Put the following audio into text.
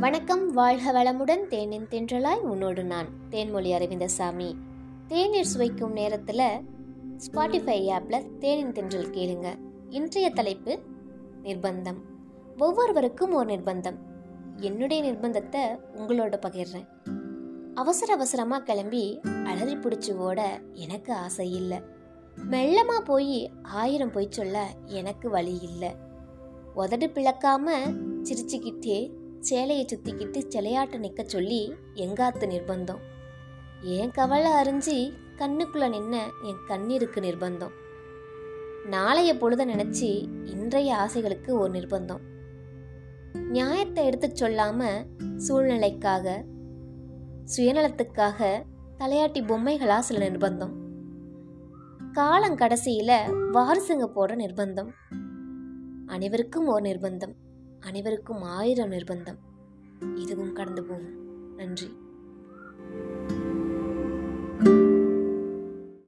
வணக்கம் வாழ்க வளமுடன் தேனின் தென்றலாய் உன்னோடு நான் தேன்மொழி அரவிந்தசாமி. தேநீர் சுவைக்கும் நேரத்தில் ஸ்பாட்டிஃபை ஆப்பில் தேனின் தென்றல் கேளுங்க. இன்றைய தலைப்பு நிர்பந்தம். ஒவ்வொருவருக்கும் ஒரு நிர்பந்தம். என்னுடைய நிர்பந்தத்தை உங்களோட பகிர்றேன். அவசர அவசரமாக கிளம்பி அலறி பிடிச்சி ஓட எனக்கு ஆசை இல்லை. மெல்லமாக போய் ஆயிரம் பொய் சொல்ல எனக்கு வழி இல்லை. உதடு பிளக்காம சிரிச்சுக்கிட்டே சேலையை சுத்திக்கிட்டு சிலையாட்ட நிற்க சொல்லி எங்காத்து நிர்பந்தம்? என் கவலை அறிஞ்சு கண்ணுக்குள்ள நின்ன என் கண்ணீருக்கு நிர்பந்தம். நாளைய பொழுத நினைச்சு இன்றைய ஆசைகளுக்கு ஒரு நிர்பந்தம். நியாயத்தை எடுத்துச் சொல்லாம சூழ்நிலைக்காக சுயநலத்துக்காக தலையாட்டி பொம்மைகளா சில நிர்பந்தம். காலம் கடைசியில வாரிசுங்க போடுற நிர்பந்தம். அனைவருக்கும் ஒரு நிர்பந்தம். அனைவருக்கும் ஆயிரம் நிர்பந்தம். இதுவும் கடந்து போகும். நன்றி.